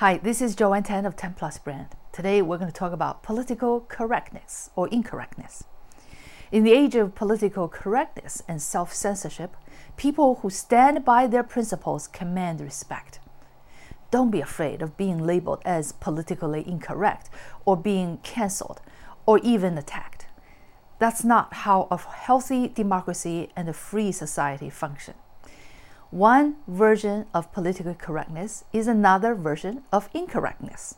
Hi, this is Joanne Tan of 10 Plus Brand. Today we're going to talk about political correctness or incorrectness. In the age of political correctness and self censorship, people who stand by their principles command respect. Don't be afraid of being labeled as politically incorrect or being cancelled or even attacked. That's not how a healthy democracy and a free society function. One version of political correctness is another version of incorrectness.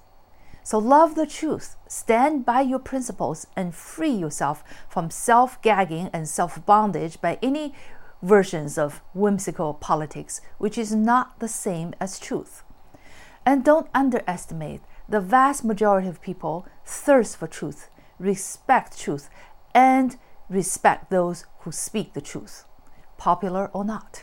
So love the truth, stand by your principles, and free yourself from self gagging and self bondage by any versions of whimsical politics, which is not the same as truth. And don't underestimate the vast majority of people thirst for truth, respect truth, and respect those who speak the truth, popular or not.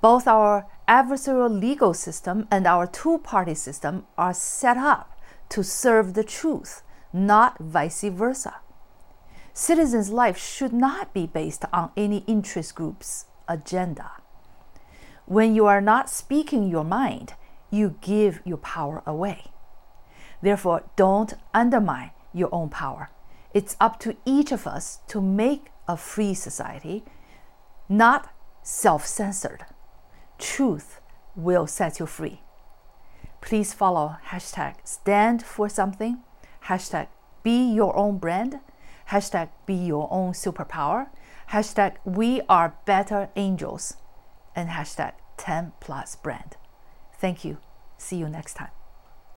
Both our adversarial legal system and our two party system are set up to serve the truth, not vice versa. Citizens' life should not be based on any interest group's agenda. When you are not speaking your mind, you give your power away. Therefore, don't undermine your own power. It's up to each of us to make a free society, not self censored truth will set you free. Please follow hashtag stand for something, hashtag be your own brand, hashtag be your own superpower, hashtag we are better angels, and hashtag 10 plus brand. Thank you. See you next time.